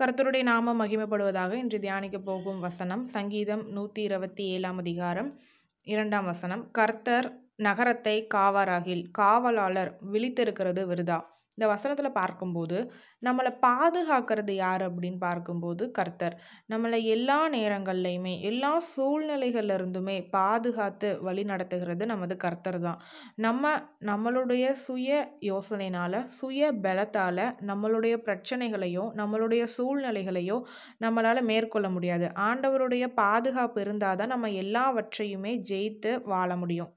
கர்த்தருடைய நாமம் மகிமைப்படுவதாக இன்று தியானிக்க போகும் வசனம் சங்கீதம் நூற்றி இருபத்தி ஏழாம் அதிகாரம் இரண்டாம் வசனம். கர்த்தர் நகரத்தை காவாராகில் காவலாளர் விழித்திருக்கிறது விருதா? இந்த வசனத்தில் பார்க்கும்போது நம்மளை பாதுகாக்கிறது யார் அப்படின்னு பார்க்கும்போது கர்த்தர். நம்மளை எல்லா நேரங்கள்லையுமே எல்லா சூழ்நிலைகள்லேருந்துமே பாதுகாத்து வழி நடத்துகிறது நமது கர்த்தர் தான். நம்ம நம்மளுடைய சுய யோசனைனால சுய பலத்தால் நம்மளுடைய பிரச்சனைகளையோ நம்மளுடைய சூழ்நிலைகளையோ நம்மளால் மேற்கொள்ள முடியாது. ஆண்டவருடைய பாதுகாப்பு இருந்தால் தான் நம்ம எல்லாவற்றையுமே ஜெயித்து வாழ முடியும்.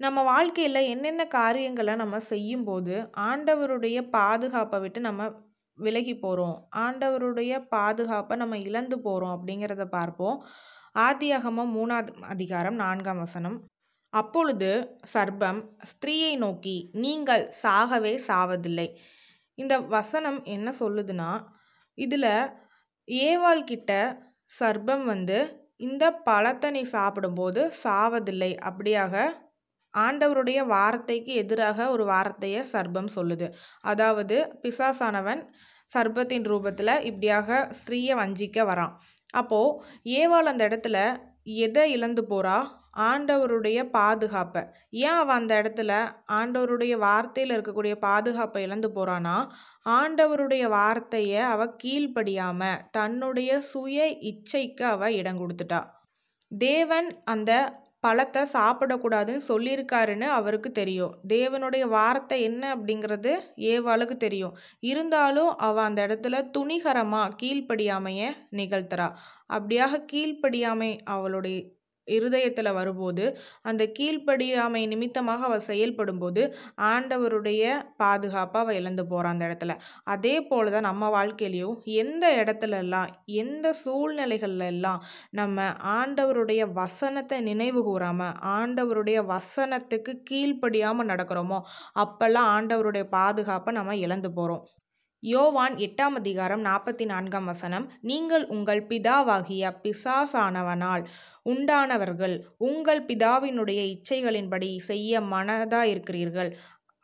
நம்ம வாழ்க்கையில் என்னென்ன காரியங்களை நம்ம செய்யும்போது ஆண்டவருடைய பாதுகாப்பை விட்டு நம்ம விலகி போகிறோம் ஆண்டவருடைய பாதுகாப்பை நம்ம இழந்து போகிறோம் அப்படிங்கிறத பார்ப்போம். ஆதியாகமம் மூணாவது அதிகாரம் நான்காம் வசனம். அப்பொழுது சர்பம் ஸ்திரீயை நோக்கி நீங்கள் சாகவே சாவதில்லை. இந்த வசனம் என்ன சொல்லுதுன்னா இதில் ஏவாள் கிட்ட சர்பம் வந்து இந்த பழத்தை நீ சாப்பிடும்போது சாவதில்லை. அப்படியாக ஆண்டவருடைய வார்த்தைக்கு எதிராக ஒரு வார்த்தையை சர்ப்பம் சொல்லுது. அதாவது பிசாசானவன் சர்ப்பத்தின் ரூபத்தில் இப்படியாக ஸ்திரீயை வஞ்சிக்க வரான். அப்போது ஏவாள் அந்த இடத்துல எதை இழந்து போகிறா ஆண்டவருடைய பாதுகாப்பை. ஏன் அவள் அந்த இடத்துல ஆண்டவருடைய வார்த்தையில் இருக்கக்கூடிய பாதுகாப்பை இழந்து போகிறான்னா ஆண்டவருடைய வார்த்தையை அவள் கீழ்ப்படியாமல் தன்னுடைய சுய இச்சைக்கு அவள் இடம் கொடுத்துட்டா. தேவன் அந்த பழத்தை சாப்பிடக்கூடாதுன்னு சொல்லியிருக்காருன்னு அவருக்கு தெரியும். தேவனுடைய வார்த்தை என்ன அப்படிங்கிறது ஏவாளுக்கு தெரியும். இருந்தாலும் அவள் அந்த இடத்துல துணிகரமாக கீழ்ப்படியாமைய நிகழ்த்துறா. அப்படியாக கீழ்ப்படியாமை அவளுடைய இருதயத்தில் வரும்போது அந்த கீழ்ப்படியாமை நிமித்தமாக அவள் செயல்படும்போது ஆண்டவருடைய பாதுகாப்பாக அவள் இழந்து போகிறான் அந்த இடத்துல. அதே போல் தான் நம்ம வாழ்க்கையிலையும் எந்த இடத்துலலாம் எந்த சூழ்நிலைகள்ல எல்லாம் நம்ம ஆண்டவருடைய வசனத்தை நினைவு கூறாமல் ஆண்டவருடைய வசனத்துக்கு கீழ்ப்படியாமல் நடக்கிறோமோ அப்போல்லாம் ஆண்டவருடைய பாதுகாப்பை நம்ம இழந்து போகிறோம் யோவான் எட்டாம் அதிகாரம் நாற்பத்தி நான்காம் வசனம் நீங்கள் உங்கள் பிதாவாகிய பிசாசானவனால் உண்டானவர்கள் உங்கள் பிதாவினுடைய இச்சைகளின்படி செய்ய மனதாயிருக்கிறீர்கள்.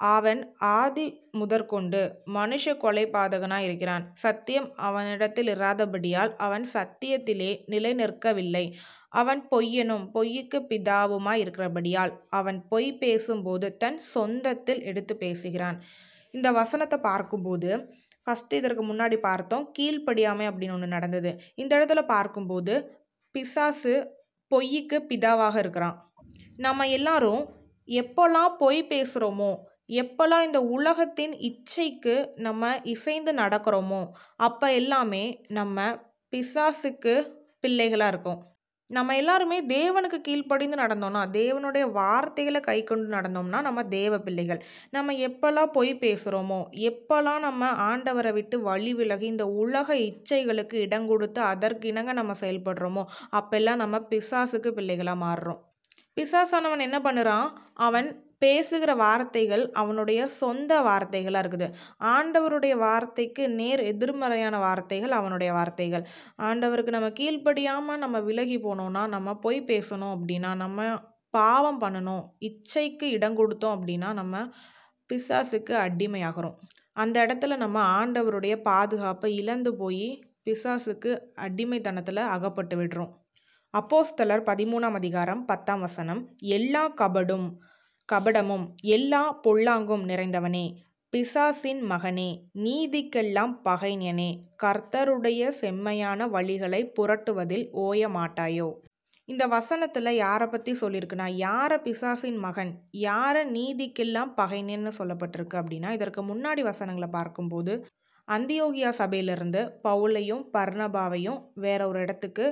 அவன் ஆதி முதற்கொண்டு மனுஷ கொலைபாதகனாய் இருக்கிறான். சத்தியம் அவனிடத்தில் இராதபடியால் அவன் சத்தியத்திலே நிலை நிற்கவில்லை அவன் பொய்யனும் பொய்யுக்கு பிதாவுமாய் இருக்கிறபடியால் அவன் பொய் பேசும்போது தன் சொந்தத்தில் எடுத்து பேசுகிறான். இந்த வசனத்தை பார்க்கும்போது ஃபஸ்ட்டு இதற்கு முன்னாடி பார்த்தோம். கீழ்ப்படியாமை அப்படின்னு ஒன்று நடந்தது. இந்த இடத்துல பார்க்கும்போது பிசாசு பொய்யுக்கு பிதாவாக இருக்கிறான். நம்ம எல்லாரும் எப்போல்லாம் பொய் பேசுகிறோமோ எப்போல்லாம் இந்த உலகத்தின் இச்சைக்கு நம்ம இசைந்து நடக்கிறோமோ அப்போ எல்லாமே நம்ம பிசாசுக்கு பிள்ளைகளாக இருக்கோம். நம்ம எல்லாருமே தேவனுக்கு கீழ்ப்படிந்து நடந்தோம்னா தேவனுடைய வார்த்தைகளை கை கொண்டு நடந்தோம்னா நம்ம தேவ பிள்ளைகள். நம்ம எப்போல்லாம் பொய் பேசுகிறோமோ எப்போல்லாம் நம்ம ஆண்டவரை விட்டு வழி விலகி இந்த உலக இச்சைகளுக்கு இடம் கொடுத்து அதற்கு இணங்க நம்ம செயல்படுறோமோ அப்பெல்லாம் நம்ம பிசாசுக்கு பிள்ளைகளாக மாறுறோம். பிசாசானவன் என்ன பண்ணுறான்? அவன் பேசுகிற வார்த்தைகள் அவனுடைய சொந்த வார்த்தைகளாக இருக்குது. ஆண்டவருடைய வார்த்தைக்கு நேர் எதிர்மறையான வார்த்தைகள் அவனுடைய வார்த்தைகள். ஆண்டவருக்கு நம்ம கீழ்ப்படியாமல் நம்ம விலகி போனோம்னா நம்ம போய் பேசணும் அப்படின்னா நம்ம பாவம் பண்ணணும் இச்சைக்கு இடம் கொடுத்தோம் அப்படின்னா நம்ம பிசாசுக்கு அடிமையாகிறோம். அந்த இடத்துல நம்ம ஆண்டவருடைய பாதுகாப்பை இழந்து போய் பிசாசுக்கு அடிமைத்தனத்தில் அகப்பட்டு விடுறோம். அப்போஸ்தலர் பதிமூணாம் அதிகாரம் பத்தாம் வசனம் எல்லா கபடும் கபடமும் எல்லா பொல்லாங்கும் நிறைந்தவனே. பிசாசின் மகனே நீதிக்கெல்லாம் பகைஞனே. கர்த்தருடைய செம்மையான வழிகளை புரட்டுவதில் ஓய மாட்டாயோ இந்த வசனத்தில் யாரை பற்றி சொல்லியிருக்குன்னா யாரை பிசாசின் மகன் யாரை நீதிக்கெல்லாம் பகைஞன்னு சொல்லப்பட்டிருக்கு அப்படின்னா இதற்கு முன்னாடி வசனங்களை பார்க்கும்போது அந்தியோகியா சபையிலிருந்து பவுலையும் பர்ணபாவையும் வேற ஒரு இடத்துக்கு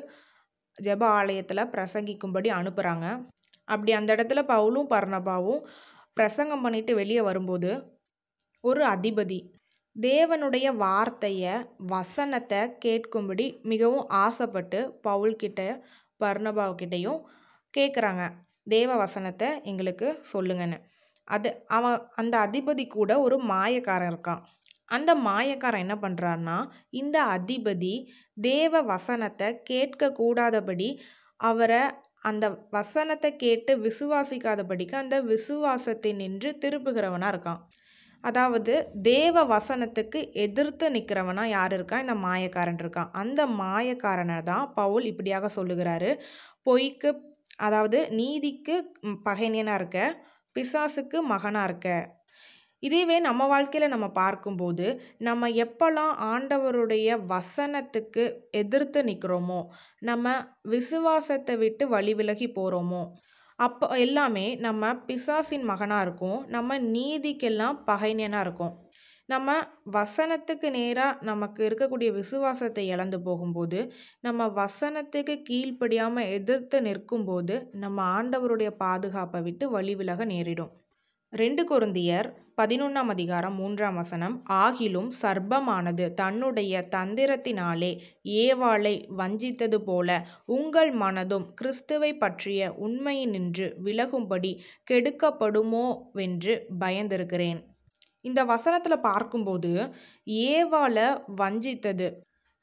ஜெப ஆலயத்தில் பிரசங்கிக்கும்படி அனுப்புகிறாங்க அப்படி அந்த இடத்துல பவுலும் பர்ணபாவும் பிரசங்கம் பண்ணிட்டு வெளியே வரும்போது ஒரு அதிபதி தேவனுடைய வார்த்தையை வசனத்தை கேட்கும்படி மிகவும் ஆசைப்பட்டு பவுல்கிட்ட பர்ணபாவ்கிட்டையும் கேட்குறாங்க தேவ வசனத்தை எங்களுக்கு சொல்லுங்கன்னு. அது அவன் அந்த அதிபதி கூட ஒரு மாயக்காரன் இருக்கான். அந்த மாயக்காரன் என்ன பண்ணுறான்னா இந்த அதிபதி தேவ வசனத்தை கேட்கக்கூடாதபடி அவரை அந்த வசனத்தை கேட்டு விசுவாசிக்காதபடிக்கு அந்த விசுவாசத்தை நின்று திருப்புகிறவனாக இருக்கான். அதாவது தேவ வசனத்துக்கு எதிர்த்து நிற்கிறவனா யார் இருக்கான் இந்த மாயக்காரன் இருக்கான். அந்த மாயக்காரனை தான் பவுல் இப்படியாக சொல்லுகிறாரு. பொய்க்கு அதாவது நீதிக்கு பகைஞனாக இருக்க பிசாசுக்கு மகனாக இருக்க இதேவே நம்ம வாழ்க்கையில் நம்ம பார்க்கும்போது நம்ம எப்போல்லாம் ஆண்டவருடைய வசனத்துக்கு எதிர்த்து நிற்கிறோமோ நம்ம விசுவாசத்தை விட்டு வழி விலகி போகிறோமோ அப்போ எல்லாமே நம்ம பிசாசின் மகனாக இருக்கும் நம்ம நீதிக்கெல்லாம் பகைஞனாக இருக்கும். நம்ம வசனத்துக்கு நேராக நமக்கு இருக்கக்கூடிய விசுவாசத்தை இழந்து போகும்போது நம்ம வசனத்துக்கு கீழ்ப்படியாமல் எதிர்த்து நிற்கும்போது நம்ம ஆண்டவருடைய பாதுகாப்பை விட்டு வழி விலக நேரிடும். ரெண்டு குருந்தியர் பதினொன்றாம் அதிகாரம் மூன்றாம் வசனம் ஆகிலும் சர்ப்பமானது தன்னுடைய தந்திரத்தினாலே ஏவாளை வஞ்சித்தது போல உங்கள் மனதும் கிறிஸ்துவை பற்றிய உண்மையினின்று விலகும்படி கெடுக்கப்படுமோ வென்று பயந்திருக்கிறேன். இந்த வசனத்தில் பார்க்கும்போது ஏவாளை வஞ்சித்தது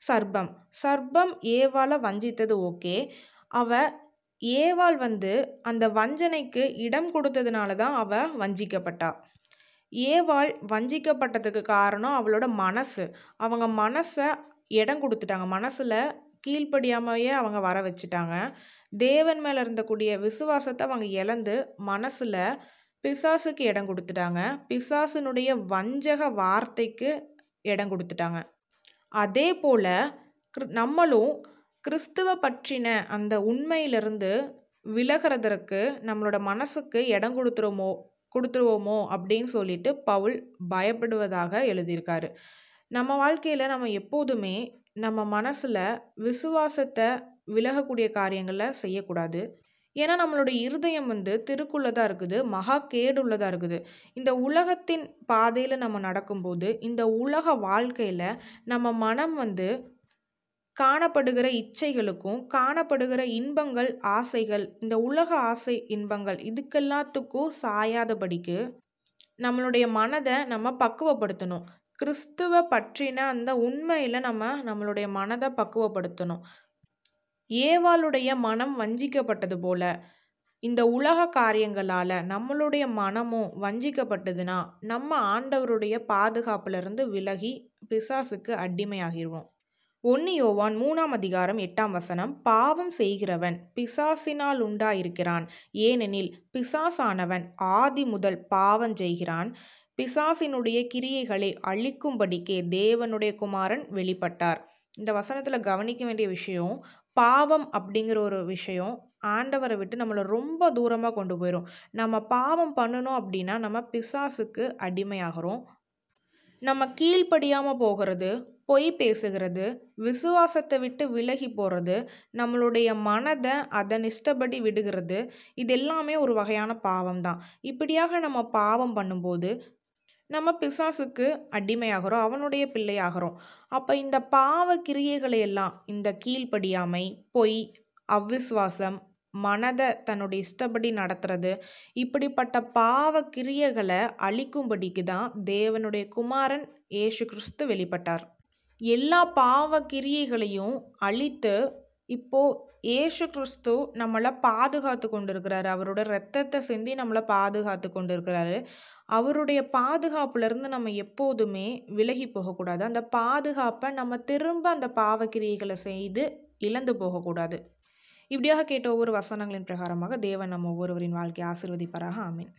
சர்ப்பம். சர்ப்பம் ஏவாளை வஞ்சித்தது ஓகே. அவ ஏவாள் வந்து அந்த வஞ்சனைக்கு இடம் கொடுத்ததுனால தான் அவ வஞ்சிக்கப்பட்டா. ஏவாள் வஞ்சிக்கப்பட்டதுக்கு காரணம் அவளோட மனசு. அவங்க மனசை இடம் கொடுத்துட்டாங்க. மனசில் கீழ்ப்படியாமையே அவங்க வர வச்சுட்டாங்க. தேவன் மேலே இருந்தக்கூடிய விசுவாசத்தை அவங்க இழந்து மனசில் பிசாசுக்கு இடம் கொடுத்துட்டாங்க. பிசாசுனுடைய வஞ்சக வார்த்தைக்கு இடம் கொடுத்துட்டாங்க. அதே போல் நம்மளும் கிறிஸ்துவ பற்றின அந்த உண்மையிலிருந்து விலகிறதற்கு நம்மளோட மனசுக்கு இடம் கொடுத்துருமோ கொடுத்துருவோமோ அப்படின்னு சொல்லிட்டு பவுல் பயப்படுவதாக எழுதியிருக்காரு. நம்ம வாழ்க்கையில் நம்ம எப்போதுமே நம்ம மனசில் விசுவாசத்தை விலகக்கூடிய காரியங்களை செய்யக்கூடாது. ஏன்னா நம்மளுடைய இருதயம் வந்து திருக்குள்ளதாக இருக்குது மகா கேடுள்ளதாக இருக்குது. இந்த உலகத்தின் பாதையில் நம்ம நடக்கும்போது இந்த உலக வாழ்க்கையில் நம்ம மனம் வந்து காணப்படுகிற இச்சைகளுக்கும் காணப்படுகிற இன்பங்கள் ஆசைகள் இந்த உலக ஆசை இன்பங்கள் இதுக்கெல்லாத்துக்கும் சாயாதபடிக்கு நம்மளுடைய மனதை நம்ம பக்குவப்படுத்தணும். கிறிஸ்துவ பற்றின அந்த உண்மையில் நம்ம நம்மளுடைய மனதை பக்குவப்படுத்தணும். ஏவாளுடைய மனம் வஞ்சிக்கப்பட்டது போல இந்த உலக காரியங்களால் நம்மளுடைய மனமும் வஞ்சிக்கப்பட்டதுன்னா நம்ம ஆண்டவருடைய பாதுகாப்புலேருந்து விலகி பிசாசுக்கு அடிமையாகிடுவோம் ஒன்னு யோவான் மூணாம் அதிகாரம் எட்டாம் வசனம் பாவம் செய்கிறவன் பிசாசினால் உண்டாயிருக்கிறான். ஏனெனில் பிசாசானவன் ஆதி முதல் பாவம் செய்கிறான். பிசாசினுடைய கிரியைகளை அழிக்கும்படிக்கே தேவனுடைய குமாரன் வெளிப்பட்டார். இந்த வசனத்தில் கவனிக்க வேண்டிய விஷயம் பாவம் அப்படிங்கிற ஒரு விஷயம் ஆண்டவரை விட்டு நம்மளை ரொம்ப தூரமாக கொண்டு போயிடும் நம்ம பாவம் பண்ணணும் அப்படின்னா நம்ம பிசாசுக்கு அடிமையாகிறோம். நம்ம கீழ்ப்படியாமல் போகிறது பொய் பேசுகிறது விசுவாசத்தை விட்டு விலகி போகிறது நம்மளுடைய மனதை அதன் இஷ்டப்படி விடுகிறது இது எல்லாமே ஒரு வகையான பாவம் தான் இப்படியாக நம்ம பாவம் பண்ணும்போது நம்ம பிசாசுக்கு அடிமையாகிறோம் அவனுடைய பிள்ளையாகிறோம். அப்போ இந்த பாவ கிரியைகளை எல்லாம் இந்த கீழ்ப்படியாமை பொய் அவ்விசுவாசம் மனதை தன்னுடைய இஷ்டப்படி நடத்துறது இப்படிப்பட்ட பாவ கிரியைகளை அழிக்கும்படிக்கு தான் தேவனுடைய குமாரன் ஏசு கிறிஸ்து வெளிப்பட்டார். எல்லா பாவ கிரியைகளையும் அழித்து இப்போ ஏசு கிறிஸ்து நம்மளை பாதுகாத்து கொண்டு இருக்கிறாரு அவரோட ரத்தத்தை சிந்தி நம்மளை பாதுகாத்து கொண்டு இருக்கிறாரு அவருடைய பாதுகாப்புலேருந்து நம்ம எப்போதுமே விலகி போகக்கூடாது. அந்த பாதுகாப்பை நம்ம திரும்ப அந்த பாவக்கிரியைகளை செய்து இழந்து போகக்கூடாது. இப்படியாக கேட்ட ஒவ்வொரு வசனங்களின் பிரகாரமாக தேவன் நம்ம ஒவ்வொருவரின் வாழ்க்கையை ஆசிர்வதிப்பாராக. ஆமீன்.